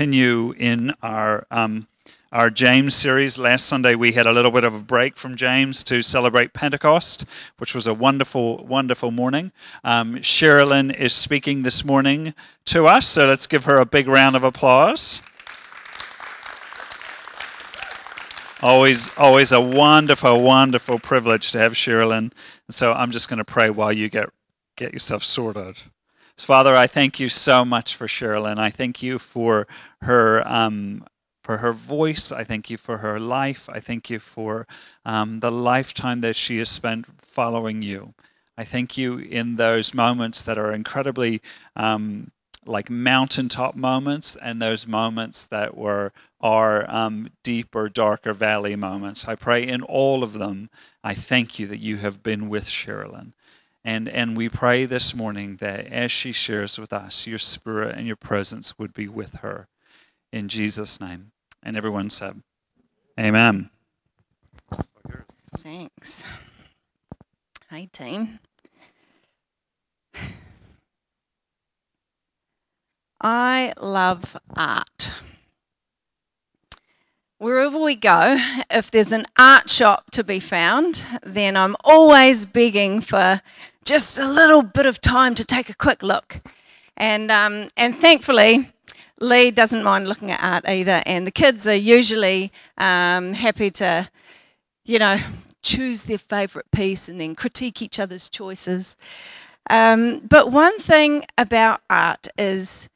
continue in our um, our James series. Last Sunday we had a little bit of a break from James to celebrate Pentecost, which was a wonderful, wonderful morning. Um, Sherilyn is speaking this morning to us, so let's give her a big round of applause. Always, always a wonderful, wonderful privilege to have Sherilyn. So I'm just going to pray while you get get yourself sorted. So Father, I thank you so much for Sherilyn. I thank you for her um, for her voice. I thank you for her life. I thank you for um, the lifetime that she has spent following you. I thank you in those moments that are incredibly um, like mountaintop moments and those moments that were are um, deeper, darker valley moments. I pray in all of them, I thank you that you have been with Sherilyn. And, and we pray this morning that as she shares with us, your spirit and your presence would be with her. In Jesus' name. And everyone said, Amen. Thanks. Hi, team. I love art. Wherever we go, if there's an art shop to be found, then I'm always begging for just a little bit of time to take a quick look. And, um, and thankfully, Lee doesn't mind looking at art either, and the kids are usually um, happy to, you know, choose their favourite piece and then critique each other's choices. Um, but one thing about art is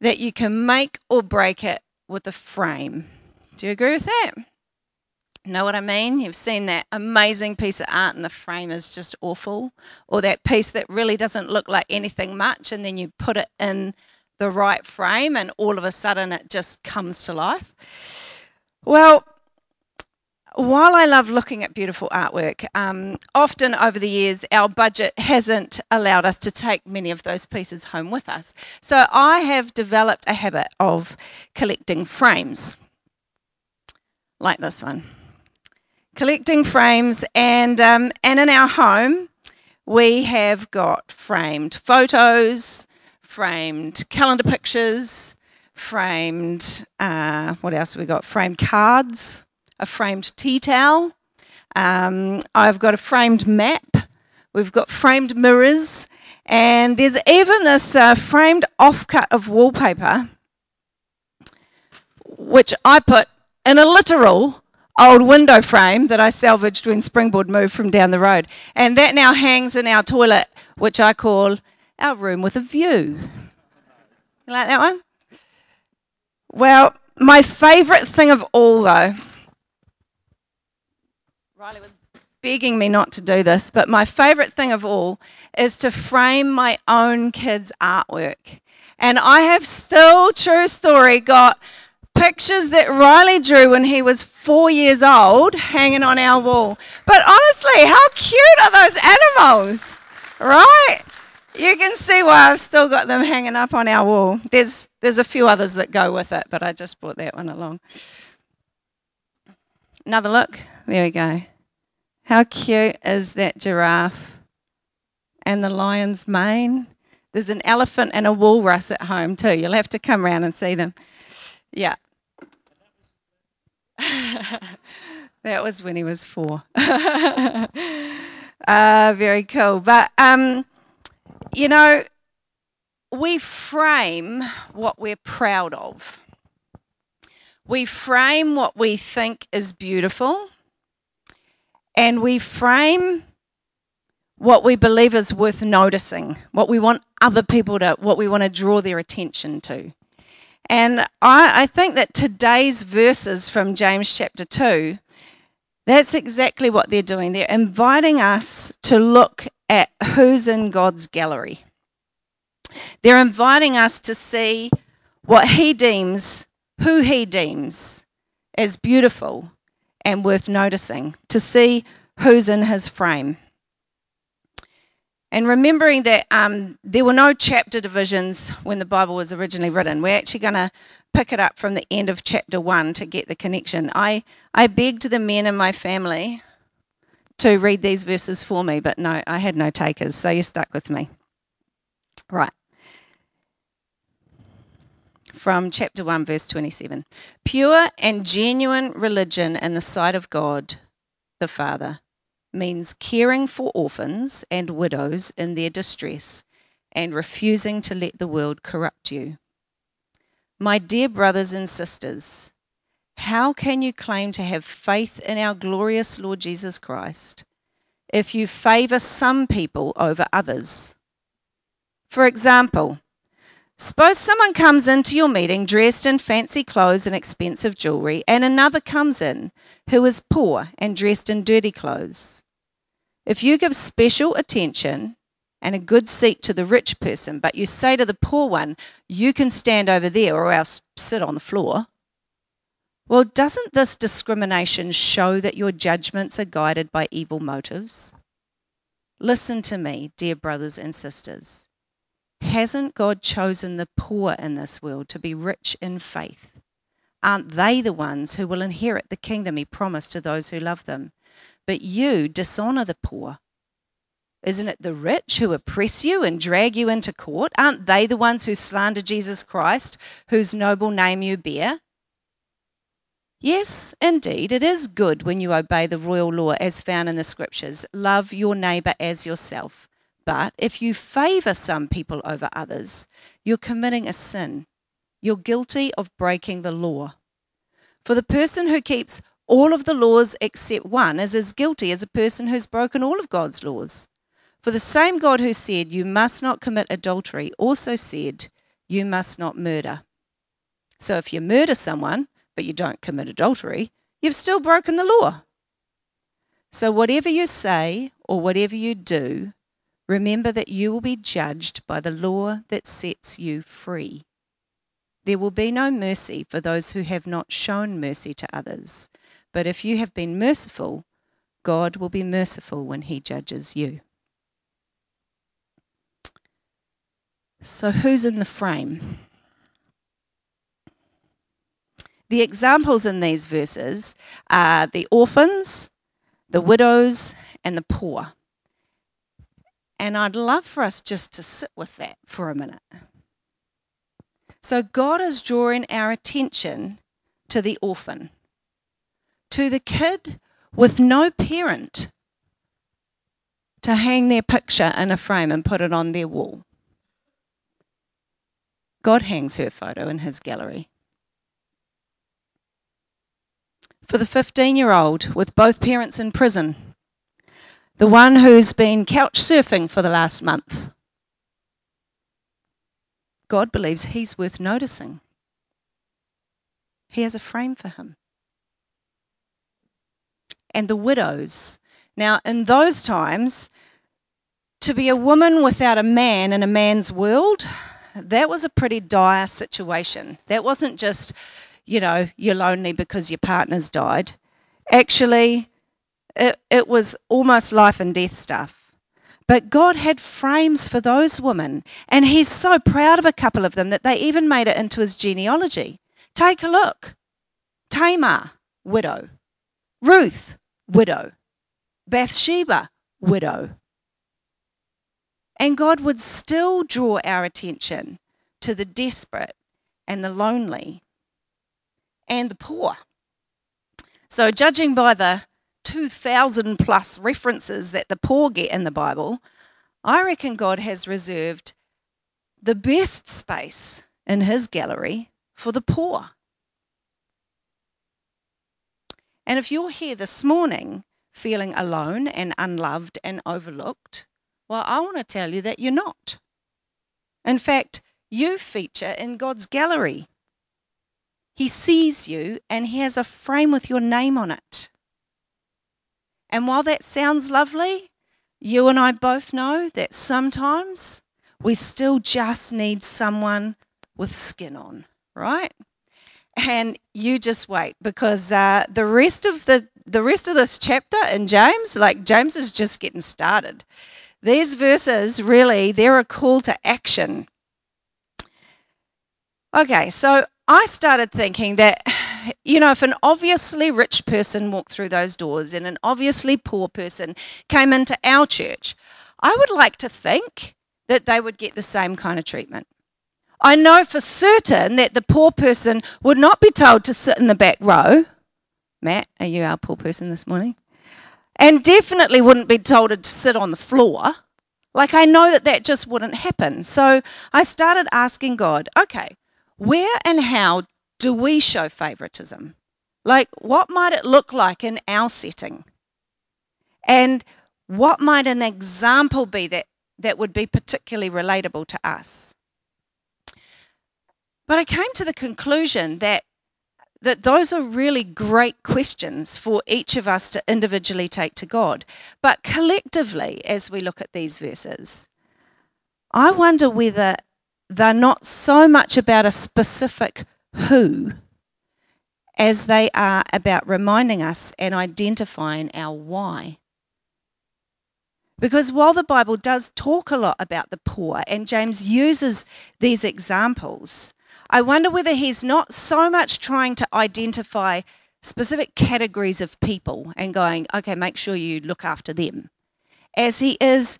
that you can make or break it with a frame. Do you agree with that? Know what I mean? You've seen that amazing piece of art and the frame is just awful, or that piece that really doesn't look like anything much, and then you put it in the right frame and all of a sudden it just comes to life. Well, while I love looking at beautiful artwork, um, often over the years our budget hasn't allowed us to take many of those pieces home with us. So I have developed a habit of collecting frames, like this one. Collecting frames, and, um, and in our home, we have got framed photos, framed calendar pictures, framed, uh, what else have we got? Framed cards a framed tea towel. Um, I've got a framed map. We've got framed mirrors. And there's even this uh, framed offcut of wallpaper, which I put in a literal old window frame that I salvaged when Springboard moved from down the road. And that now hangs in our toilet, which I call our room with a view. You like that one? Well, my favourite thing of all, though, Riley was begging me not to do this, but my favorite thing of all is to frame my own kids' artwork. And I have still, true story, got pictures that Riley drew when he was four years old hanging on our wall. But honestly, how cute are those animals? Right? You can see why I've still got them hanging up on our wall. There's, there's a few others that go with it, but I just brought that one along. Another look. There we go. How cute is that giraffe? And the lion's mane. There's an elephant and a walrus at home too. You'll have to come round and see them. Yeah. that was when he was four. uh, very cool. But, um, you know, we frame what we're proud of. We frame what we think is beautiful and we frame what we believe is worth noticing, what we want other people to, what we want to draw their attention to. And I, I think that today's verses from James chapter 2, that's exactly what they're doing. They're inviting us to look at who's in God's gallery. They're inviting us to see what He deems, who He deems as beautiful and worth noticing to see who's in his frame. And remembering that um, there were no chapter divisions when the Bible was originally written, we're actually going to pick it up from the end of chapter one to get the connection. I, I begged the men in my family to read these verses for me, but no, I had no takers, so you're stuck with me. Right. from chapter 1, verse 27. Pure and genuine religion in the sight of God the Father means caring for orphans and widows in their distress and refusing to let the world corrupt you. My dear brothers and sisters, how can you claim to have faith in our glorious Lord Jesus Christ if you favor some people over others? For example, suppose someone comes into your meeting dressed in fancy clothes and expensive jewelry, and another comes in who is poor and dressed in dirty clothes. If you give special attention and a good seat to the rich person, but you say to the poor one, You can stand over there or else sit on the floor, well, doesn't this discrimination show that your judgments are guided by evil motives? Listen to me, dear brothers and sisters. Hasn't God chosen the poor in this world to be rich in faith? Aren't they the ones who will inherit the kingdom he promised to those who love them? But you dishonor the poor. Isn't it the rich who oppress you and drag you into court? Aren't they the ones who slander Jesus Christ, whose noble name you bear? Yes, indeed, it is good when you obey the royal law as found in the scriptures love your neighbor as yourself. But if you favor some people over others, you're committing a sin. You're guilty of breaking the law. For the person who keeps all of the laws except one is as guilty as a person who's broken all of God's laws. For the same God who said, You must not commit adultery, also said, You must not murder. So if you murder someone, but you don't commit adultery, you've still broken the law. So whatever you say or whatever you do, remember that you will be judged by the law that sets you free. There will be no mercy for those who have not shown mercy to others. But if you have been merciful, God will be merciful when he judges you. So, who's in the frame? The examples in these verses are the orphans, the widows, and the poor. And I'd love for us just to sit with that for a minute. So, God is drawing our attention to the orphan, to the kid with no parent to hang their picture in a frame and put it on their wall. God hangs her photo in his gallery. For the 15 year old with both parents in prison, the one who's been couch surfing for the last month, God believes he's worth noticing. He has a frame for him. And the widows. Now, in those times, to be a woman without a man in a man's world, that was a pretty dire situation. That wasn't just, you know, you're lonely because your partner's died. Actually, it, it was almost life and death stuff. But God had frames for those women, and He's so proud of a couple of them that they even made it into His genealogy. Take a look Tamar, widow. Ruth, widow. Bathsheba, widow. And God would still draw our attention to the desperate and the lonely and the poor. So, judging by the 2,000 plus references that the poor get in the Bible, I reckon God has reserved the best space in his gallery for the poor. And if you're here this morning feeling alone and unloved and overlooked, well, I want to tell you that you're not. In fact, you feature in God's gallery. He sees you and He has a frame with your name on it. And while that sounds lovely, you and I both know that sometimes we still just need someone with skin on, right? And you just wait because uh, the rest of the the rest of this chapter in James, like James is just getting started. These verses really, they're a call to action. Okay, so I started thinking that, you know, if an obviously rich person walked through those doors and an obviously poor person came into our church, I would like to think that they would get the same kind of treatment. I know for certain that the poor person would not be told to sit in the back row. Matt, are you our poor person this morning? And definitely wouldn't be told to sit on the floor. Like, I know that that just wouldn't happen. So I started asking God, okay, where and how do we show favoritism? Like, what might it look like in our setting? And what might an example be that, that would be particularly relatable to us? But I came to the conclusion that, that those are really great questions for each of us to individually take to God. But collectively, as we look at these verses, I wonder whether they're not so much about a specific who as they are about reminding us and identifying our why. Because while the Bible does talk a lot about the poor, and James uses these examples, I wonder whether he's not so much trying to identify specific categories of people and going, okay, make sure you look after them, as he is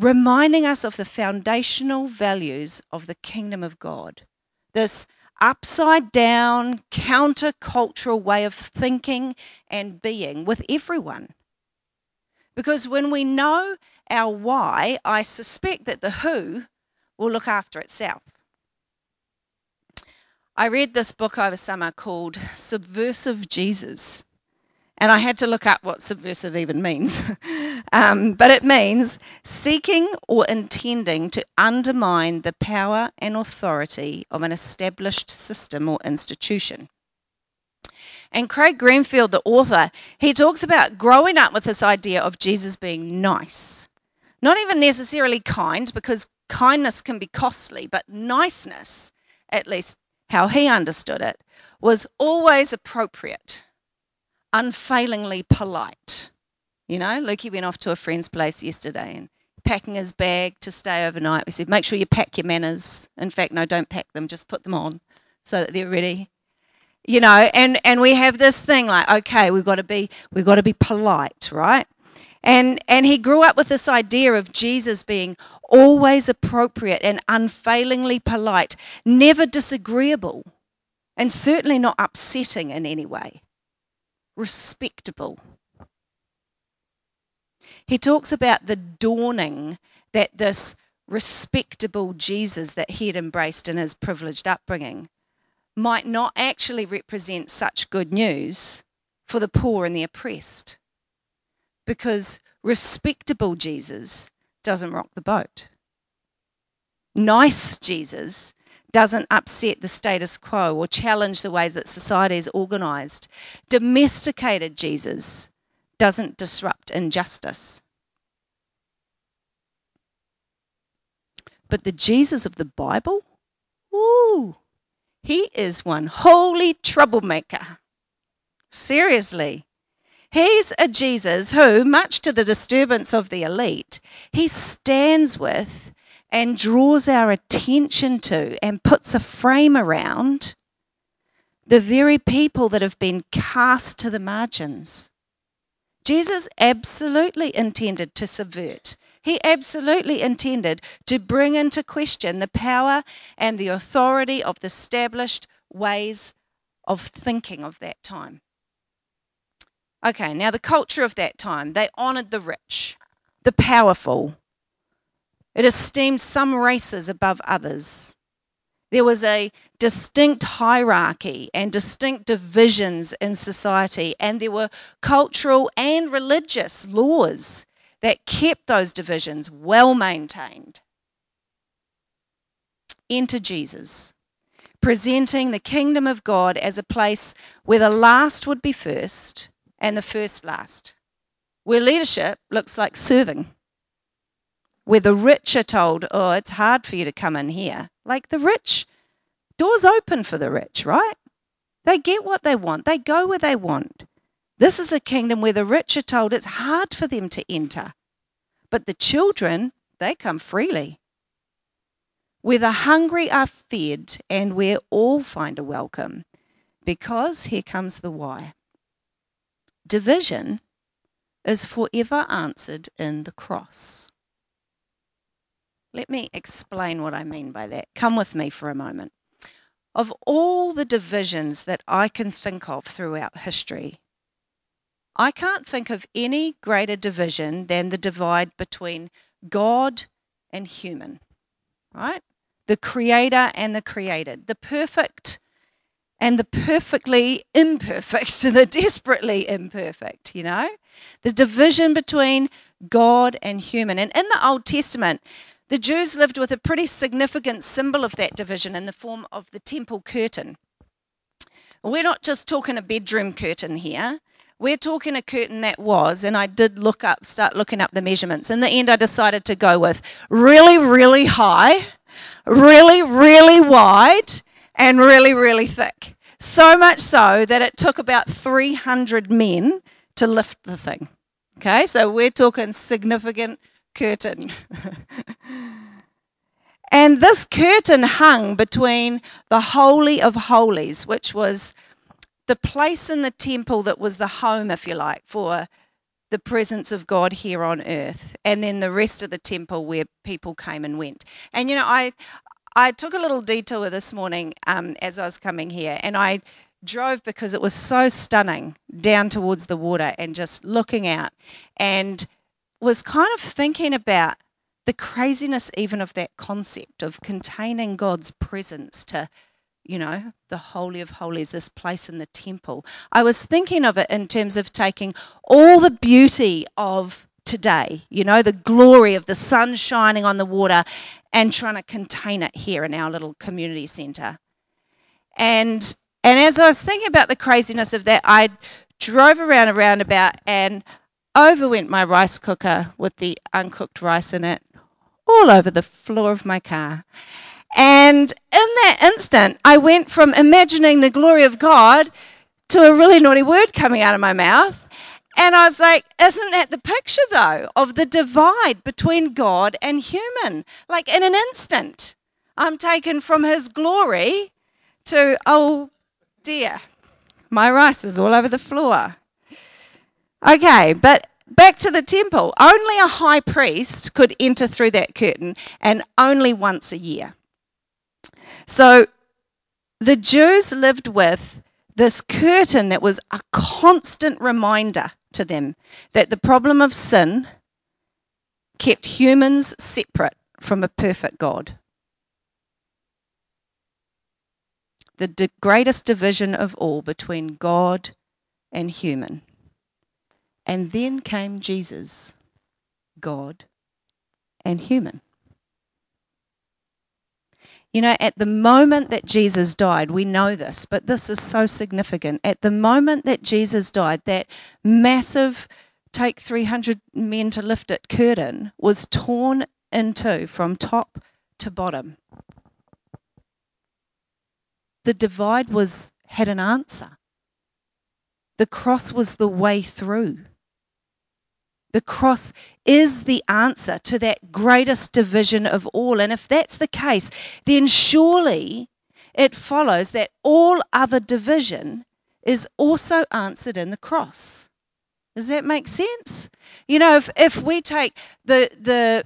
reminding us of the foundational values of the kingdom of God. This upside down, countercultural way of thinking and being with everyone. Because when we know our why, I suspect that the who will look after itself. I read this book over summer called Subversive Jesus. And I had to look up what subversive even means. um, but it means seeking or intending to undermine the power and authority of an established system or institution. And Craig Greenfield, the author, he talks about growing up with this idea of Jesus being nice. Not even necessarily kind, because kindness can be costly, but niceness, at least how he understood it, was always appropriate, unfailingly polite. You know, Lukey went off to a friend's place yesterday and packing his bag to stay overnight. We said, make sure you pack your manners. In fact, no, don't pack them, just put them on so that they're ready. You know, and, and we have this thing like, okay, we've got to be we've got to be polite, right? And and he grew up with this idea of Jesus being always appropriate and unfailingly polite, never disagreeable, and certainly not upsetting in any way. Respectable. He talks about the dawning that this respectable Jesus that he had embraced in his privileged upbringing might not actually represent such good news for the poor and the oppressed. Because respectable Jesus doesn't rock the boat. Nice Jesus doesn't upset the status quo or challenge the way that society is organized. Domesticated Jesus doesn't disrupt injustice. But the Jesus of the Bible, ooh, he is one holy troublemaker. Seriously. He's a Jesus who, much to the disturbance of the elite, he stands with and draws our attention to and puts a frame around the very people that have been cast to the margins. Jesus absolutely intended to subvert. He absolutely intended to bring into question the power and the authority of the established ways of thinking of that time. Okay, now the culture of that time, they honoured the rich, the powerful. It esteemed some races above others. There was a distinct hierarchy and distinct divisions in society, and there were cultural and religious laws that kept those divisions well maintained. Enter Jesus, presenting the kingdom of God as a place where the last would be first and the first last. Where leadership looks like serving. Where the rich are told, oh, it's hard for you to come in here. Like the rich, doors open for the rich, right? They get what they want, they go where they want. This is a kingdom where the rich are told it's hard for them to enter. But the children, they come freely. Where the hungry are fed and where all find a welcome. Because here comes the why division is forever answered in the cross. Let me explain what I mean by that. Come with me for a moment. Of all the divisions that I can think of throughout history, I can't think of any greater division than the divide between God and human, right? The creator and the created, the perfect and the perfectly imperfect, and the desperately imperfect, you know? The division between God and human. And in the Old Testament, the Jews lived with a pretty significant symbol of that division in the form of the temple curtain. We're not just talking a bedroom curtain here. We're talking a curtain that was, and I did look up, start looking up the measurements. In the end, I decided to go with really, really high, really, really wide, and really, really thick. So much so that it took about 300 men to lift the thing. Okay, so we're talking significant curtain. and this curtain hung between the Holy of Holies, which was the place in the temple that was the home, if you like, for the presence of God here on earth, and then the rest of the temple where people came and went. And you know, I I took a little detour this morning um, as I was coming here, and I drove because it was so stunning down towards the water and just looking out and was kind of thinking about the craziness even of that concept of containing God's presence to, you know, the Holy of Holies, this place in the temple. I was thinking of it in terms of taking all the beauty of today, you know, the glory of the sun shining on the water and trying to contain it here in our little community centre. And and as I was thinking about the craziness of that, I drove around a roundabout and overwent my rice cooker with the uncooked rice in it all over the floor of my car. And in that instant, I went from imagining the glory of God to a really naughty word coming out of my mouth. And I was like, isn't that the picture, though, of the divide between God and human? Like in an instant, I'm taken from his glory to, oh dear, my rice is all over the floor. Okay, but back to the temple. Only a high priest could enter through that curtain, and only once a year. So the Jews lived with this curtain that was a constant reminder to them that the problem of sin kept humans separate from a perfect God. The greatest division of all between God and human. And then came Jesus, God and human. You know, at the moment that Jesus died, we know this, but this is so significant. At the moment that Jesus died, that massive take 300 men to lift it curtain was torn in two from top to bottom. The divide was had an answer. The cross was the way through. The cross is the answer to that greatest division of all. And if that's the case, then surely it follows that all other division is also answered in the cross. Does that make sense? You know, if, if we take the, the,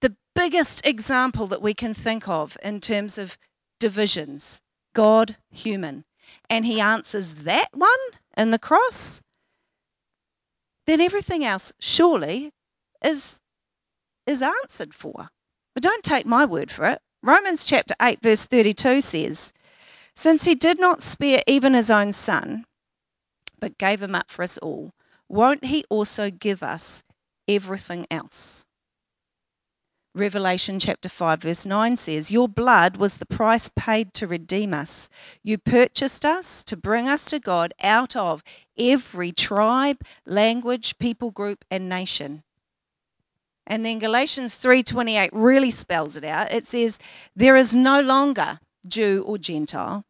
the biggest example that we can think of in terms of divisions God, human, and he answers that one in the cross, then everything else surely is, is answered for. But don't take my word for it. Romans chapter 8, verse 32 says, Since he did not spare even his own son, but gave him up for us all, won't he also give us everything else? Revelation chapter 5, verse 9 says, Your blood was the price paid to redeem us. You purchased us to bring us to God out of every tribe, language, people group, and nation. And then Galatians 3:28 really spells it out. It says, There is no longer Jew or Gentile,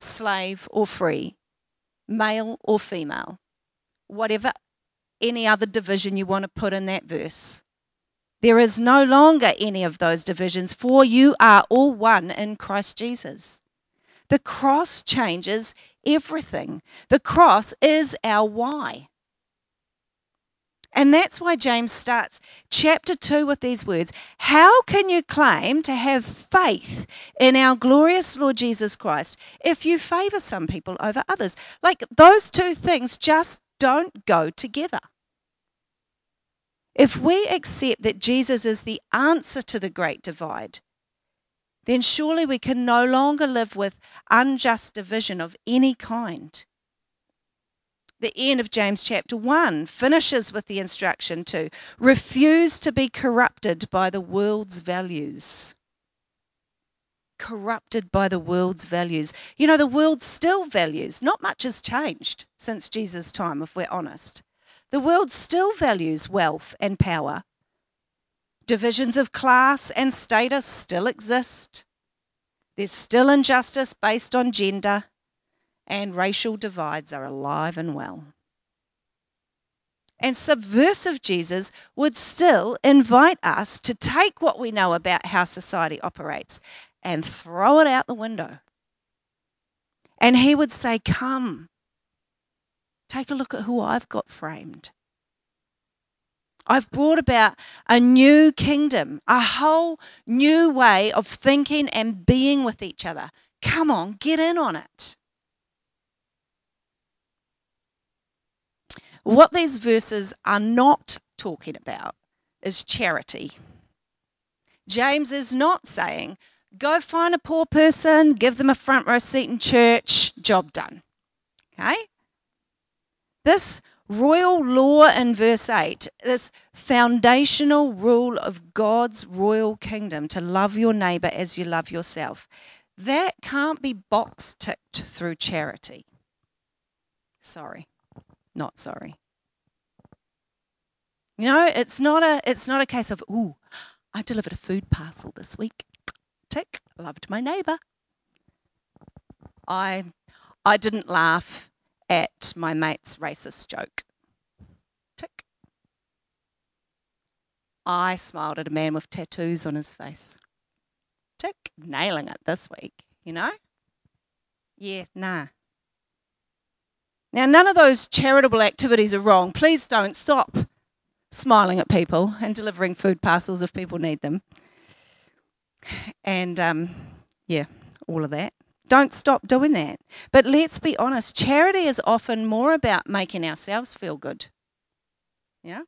slave or free, male or female, whatever any other division you want to put in that verse. There is no longer any of those divisions, for you are all one in Christ Jesus. The cross changes everything. The cross is our why. And that's why James starts chapter 2 with these words How can you claim to have faith in our glorious Lord Jesus Christ if you favor some people over others? Like those two things just don't go together. If we accept that Jesus is the answer to the great divide, then surely we can no longer live with unjust division of any kind. The end of James chapter 1 finishes with the instruction to refuse to be corrupted by the world's values. Corrupted by the world's values. You know, the world still values, not much has changed since Jesus' time, if we're honest. The world still values wealth and power. Divisions of class and status still exist. There's still injustice based on gender, and racial divides are alive and well. And subversive Jesus would still invite us to take what we know about how society operates and throw it out the window. And he would say, Come, Take a look at who I've got framed. I've brought about a new kingdom, a whole new way of thinking and being with each other. Come on, get in on it. What these verses are not talking about is charity. James is not saying, go find a poor person, give them a front row seat in church, job done. Okay? This royal law in verse 8, this foundational rule of God's royal kingdom to love your neighbor as you love yourself, that can't be box ticked through charity. Sorry, not sorry. You know, it's not a it's not a case of ooh, I delivered a food parcel this week. Tick, loved my neighbor. I I didn't laugh at my mate's racist joke. Tick. I smiled at a man with tattoos on his face. Tick. Nailing it this week, you know? Yeah, nah. Now, none of those charitable activities are wrong. Please don't stop smiling at people and delivering food parcels if people need them. And um, yeah, all of that. Don't stop doing that. But let's be honest, charity is often more about making ourselves feel good. Yeah?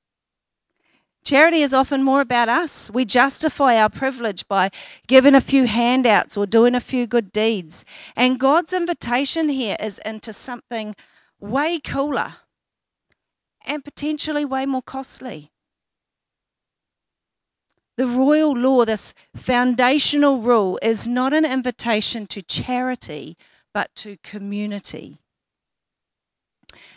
Charity is often more about us. We justify our privilege by giving a few handouts or doing a few good deeds. And God's invitation here is into something way cooler and potentially way more costly. The royal law, this foundational rule, is not an invitation to charity, but to community.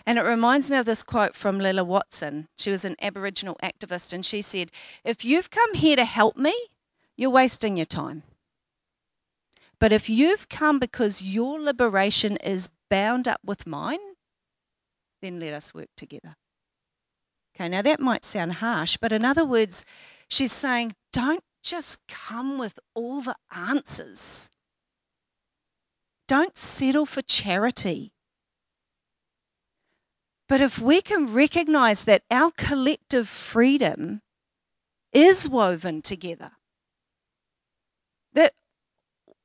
And it reminds me of this quote from Lilla Watson. She was an Aboriginal activist, and she said, If you've come here to help me, you're wasting your time. But if you've come because your liberation is bound up with mine, then let us work together. Okay, now that might sound harsh, but in other words, she's saying, don't just come with all the answers. Don't settle for charity. But if we can recognize that our collective freedom is woven together, that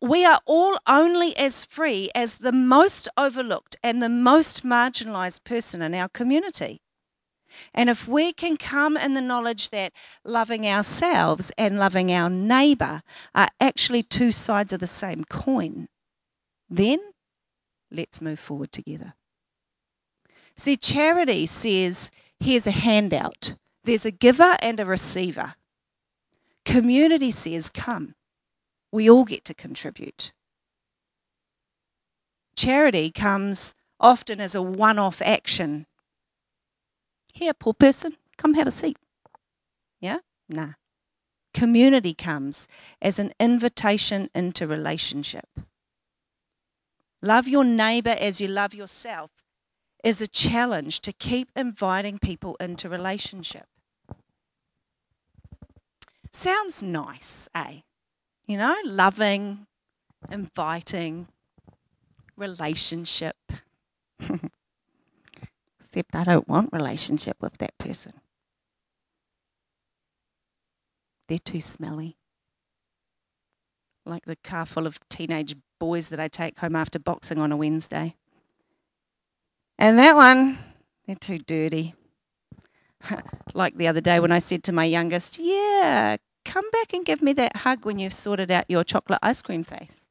we are all only as free as the most overlooked and the most marginalized person in our community. And if we can come in the knowledge that loving ourselves and loving our neighbour are actually two sides of the same coin, then let's move forward together. See, charity says here's a handout, there's a giver and a receiver. Community says come, we all get to contribute. Charity comes often as a one off action here, poor person, come have a seat. Yeah? Nah. Community comes as an invitation into relationship. Love your neighbor as you love yourself is a challenge to keep inviting people into relationship. Sounds nice, eh? You know, loving, inviting, relationship. except I don't want relationship with that person. they're too smelly. Like the car full of teenage boys that I take home after boxing on a Wednesday. And that one, they're too dirty. like the other day when I said to my youngest, Yeah, come back and give me that hug when you've sorted out your chocolate ice cream face.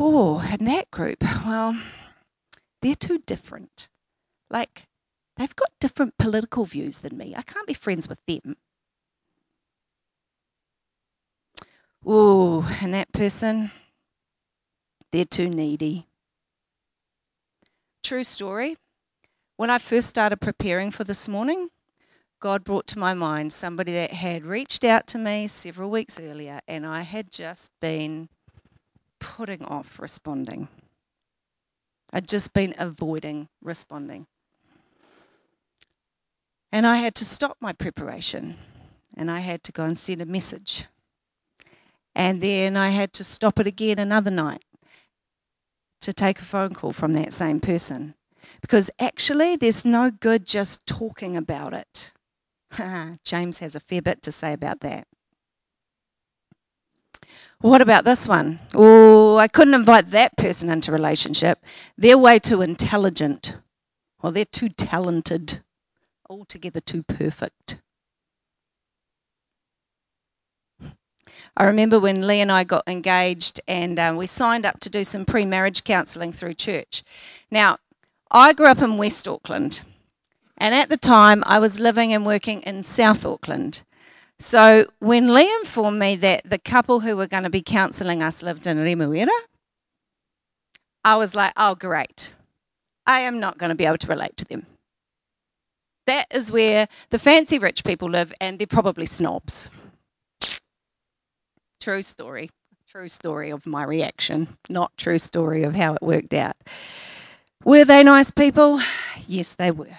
Oh, and that group, well, they're too different. Like, they've got different political views than me. I can't be friends with them. Oh, and that person, they're too needy. True story. When I first started preparing for this morning, God brought to my mind somebody that had reached out to me several weeks earlier, and I had just been putting off responding. I'd just been avoiding responding. And I had to stop my preparation and I had to go and send a message. And then I had to stop it again another night to take a phone call from that same person. Because actually, there's no good just talking about it. James has a fair bit to say about that. What about this one? Oh, I couldn't invite that person into relationship. They're way too intelligent. Well, they're too talented. Altogether too perfect. I remember when Lee and I got engaged and um, we signed up to do some pre marriage counselling through church. Now, I grew up in West Auckland, and at the time I was living and working in South Auckland. So when Lee informed me that the couple who were going to be counselling us lived in Remuera, I was like, oh, great. I am not going to be able to relate to them. That is where the fancy rich people live, and they're probably snobs. True story. True story of my reaction, not true story of how it worked out. Were they nice people? Yes, they were.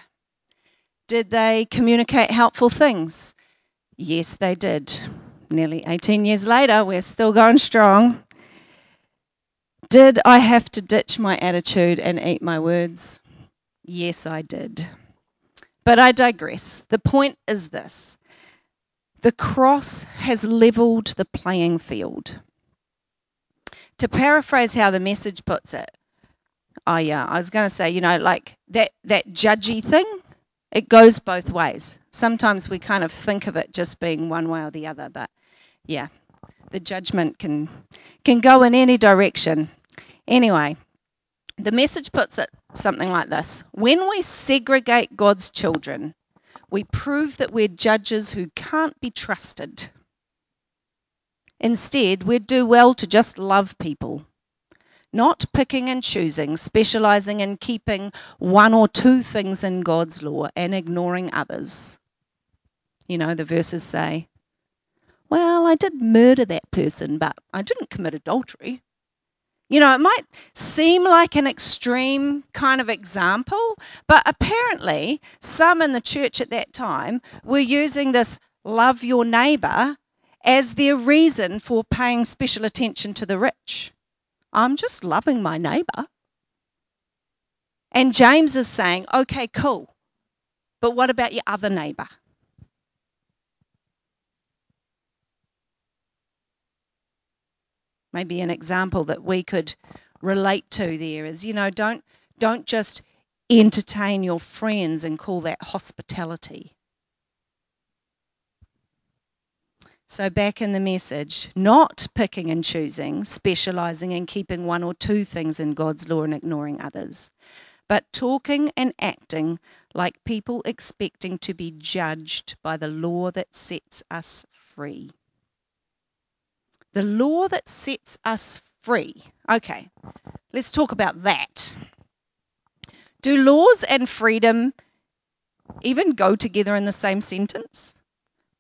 Did they communicate helpful things? Yes, they did. Nearly 18 years later, we're still going strong. Did I have to ditch my attitude and eat my words? Yes, I did. But I digress. The point is this the cross has leveled the playing field. To paraphrase how the message puts it, oh uh, yeah, I was going to say, you know, like that that judgy thing, it goes both ways. Sometimes we kind of think of it just being one way or the other, but yeah, the judgment can can go in any direction. Anyway, the message puts it something like this: When we segregate God's children, we prove that we're judges who can't be trusted. Instead, we'd do well to just love people not picking and choosing, specializing in keeping one or two things in God's law and ignoring others. You know, the verses say, Well, I did murder that person, but I didn't commit adultery. You know, it might seem like an extreme kind of example, but apparently some in the church at that time were using this love your neighbor as their reason for paying special attention to the rich. I'm just loving my neighbor. And James is saying, okay, cool. But what about your other neighbor? Maybe an example that we could relate to there is, you know, don't don't just entertain your friends and call that hospitality. So, back in the message, not picking and choosing, specializing in keeping one or two things in God's law and ignoring others, but talking and acting like people expecting to be judged by the law that sets us free. The law that sets us free. Okay, let's talk about that. Do laws and freedom even go together in the same sentence?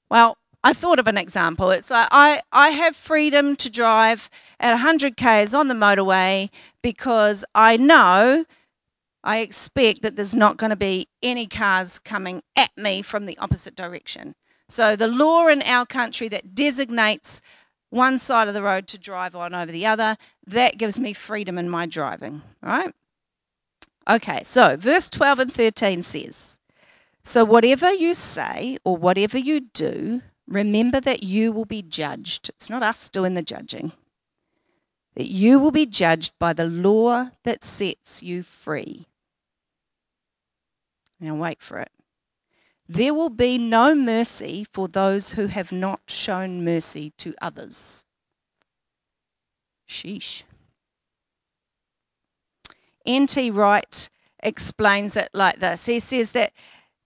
Well, I thought of an example. It's like I, I have freedom to drive at 100 k's on the motorway because I know I expect that there's not going to be any cars coming at me from the opposite direction. So the law in our country that designates one side of the road to drive on over the other, that gives me freedom in my driving, right? Okay, so verse 12 and 13 says, So, whatever you say or whatever you do, remember that you will be judged. It's not us doing the judging. That you will be judged by the law that sets you free. Now, wait for it. There will be no mercy for those who have not shown mercy to others. Sheesh. N.T. Wright explains it like this He says that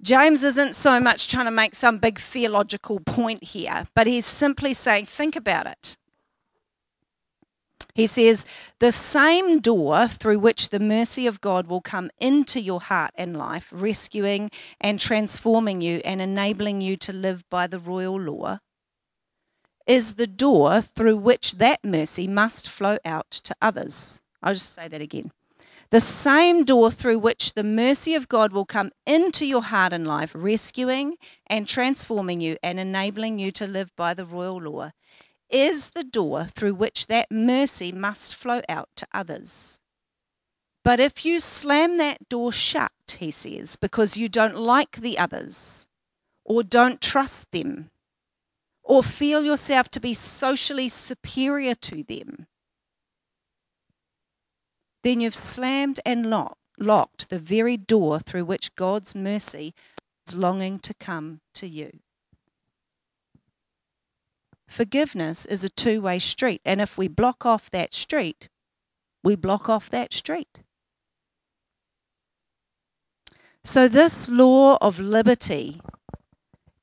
James isn't so much trying to make some big theological point here, but he's simply saying, think about it. He says, the same door through which the mercy of God will come into your heart and life, rescuing and transforming you and enabling you to live by the royal law, is the door through which that mercy must flow out to others. I'll just say that again. The same door through which the mercy of God will come into your heart and life, rescuing and transforming you and enabling you to live by the royal law, is the door through which that mercy must flow out to others. But if you slam that door shut, he says, because you don't like the others or don't trust them or feel yourself to be socially superior to them, then you've slammed and locked, locked the very door through which God's mercy is longing to come to you. Forgiveness is a two way street, and if we block off that street, we block off that street. So, this law of liberty,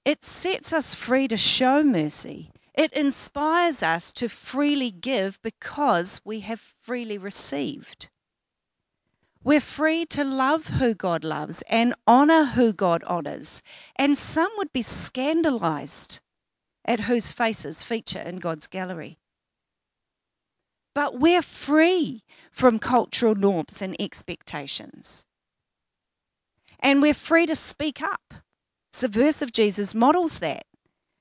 it sets us free to show mercy. It inspires us to freely give because we have freely received. We're free to love who God loves and honor who God honors. And some would be scandalized at whose faces feature in God's gallery. But we're free from cultural norms and expectations. And we're free to speak up. Of Jesus models that.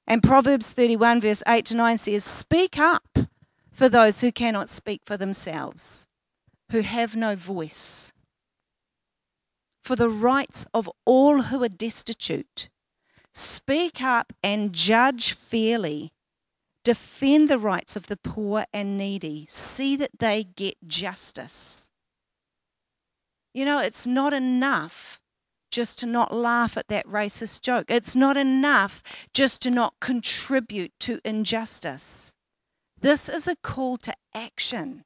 And Proverbs 31, verse 8 to 9 says, Speak up for those who cannot speak for themselves, who have no voice, for the rights of all who are destitute. Speak up and judge fairly. Defend the rights of the poor and needy. See that they get justice. You know, it's not enough just to not laugh at that racist joke. It's not enough just to not contribute to injustice. This is a call to action.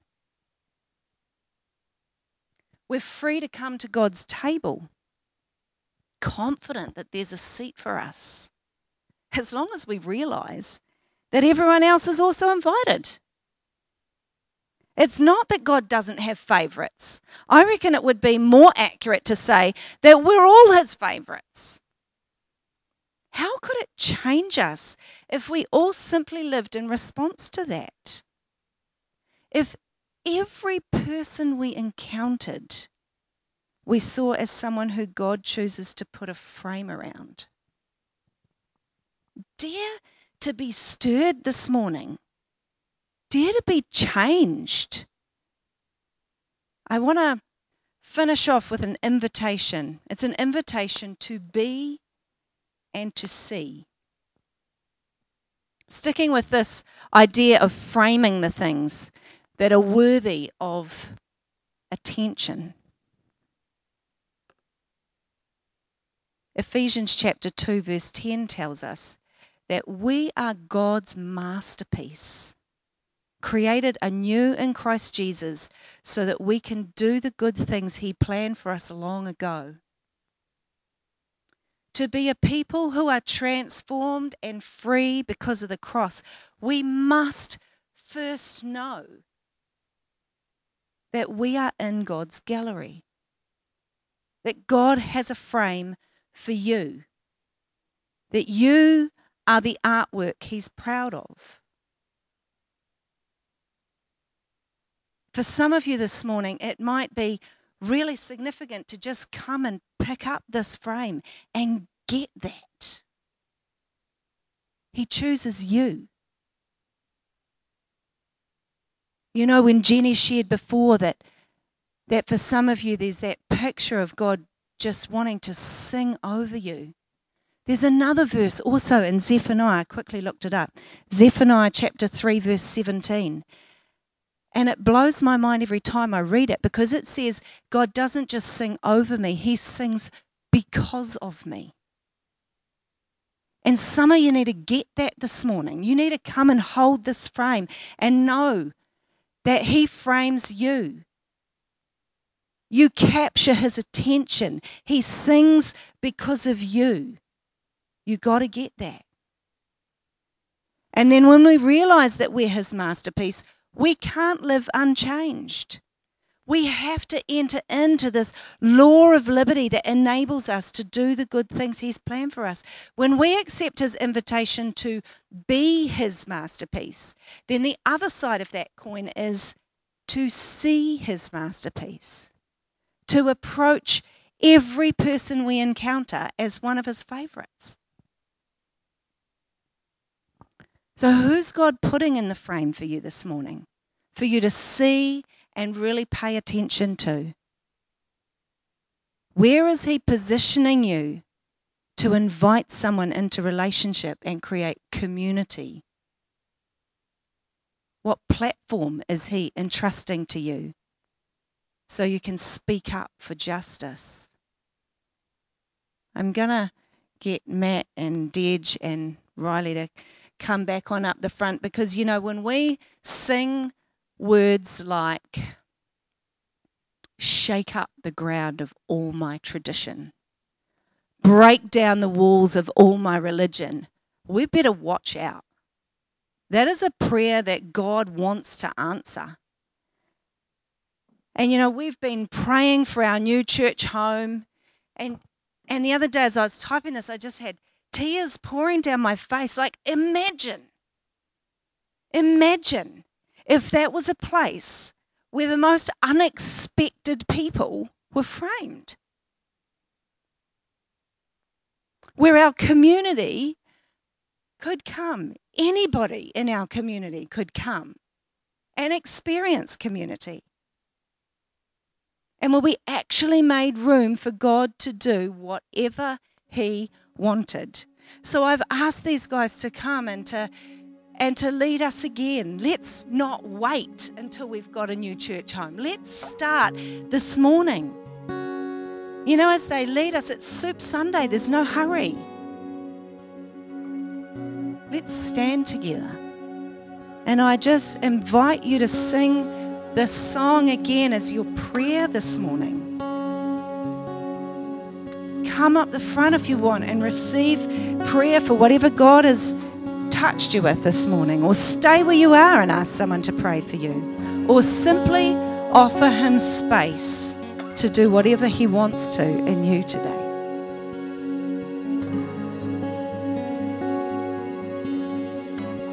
We're free to come to God's table, confident that there's a seat for us, as long as we realize that everyone else is also invited. It's not that God doesn't have favorites. I reckon it would be more accurate to say that we're all his favorites. How could it change us if we all simply lived in response to that? If every person we encountered we saw as someone who God chooses to put a frame around. Dare to be stirred this morning dare to be changed. I want to finish off with an invitation. It's an invitation to be and to see. Sticking with this idea of framing the things that are worthy of attention. Ephesians chapter 2, verse 10 tells us that we are God's masterpiece created anew in Christ Jesus so that we can do the good things He planned for us long ago. To be a people who are transformed and free because of the cross, we must first know that we are in God's gallery, that God has a frame for you, that you are the artwork He's proud of. For some of you this morning, it might be really significant to just come and pick up this frame and get that. He chooses you. You know, when Jenny shared before that, that for some of you, there's that picture of God just wanting to sing over you There's another verse also in Zephaniah. I quickly looked it up. Zephaniah chapter 3, verse 17. And it blows my mind every time I read it because it says God doesn't just sing over me, He sings because of me. And some of you need to get that this morning. You need to come and hold this frame and know that He frames you. You capture His attention. He sings because of you. You got to get that. And then when we realize that we're His masterpiece, we can't live unchanged. We have to enter into this law of liberty that enables us to do the good things He's planned for us. When we accept His invitation to be His masterpiece, then the other side of that coin is to see His masterpiece, to approach every person we encounter as one of His favorites. So, who's God putting in the frame for you this morning? For you to see and really pay attention to? Where is He positioning you to invite someone into relationship and create community? What platform is He entrusting to you so you can speak up for justice? I'm going to get Matt and Dej and Riley to come back on up the front because, you know, when we sing words like, shake up the ground of all my tradition, break down the walls of all my religion, we better watch out. That is a prayer that God wants to answer. And you know, we've been praying for our new church home. And and the other day as I was typing this, I just had tears pouring down my face. Like, imagine, imagine if that was a place where the most unexpected people were framed, where our community could come, anybody in our community could come and experience community. And where we actually made room for God to do whatever He wanted. So I've asked these guys to come and to and to lead us again. Let's not wait until we've got a new church home. Let's start this morning. You know, as they lead us, it's Soup Sunday, there's no hurry. Let's stand together. And I just invite you to sing this song again as your prayer this morning. Come up the front if you want and receive prayer for whatever God has touched you with this morning, or stay where you are and ask someone to pray for you, or simply offer Him space to do whatever He wants to in you today.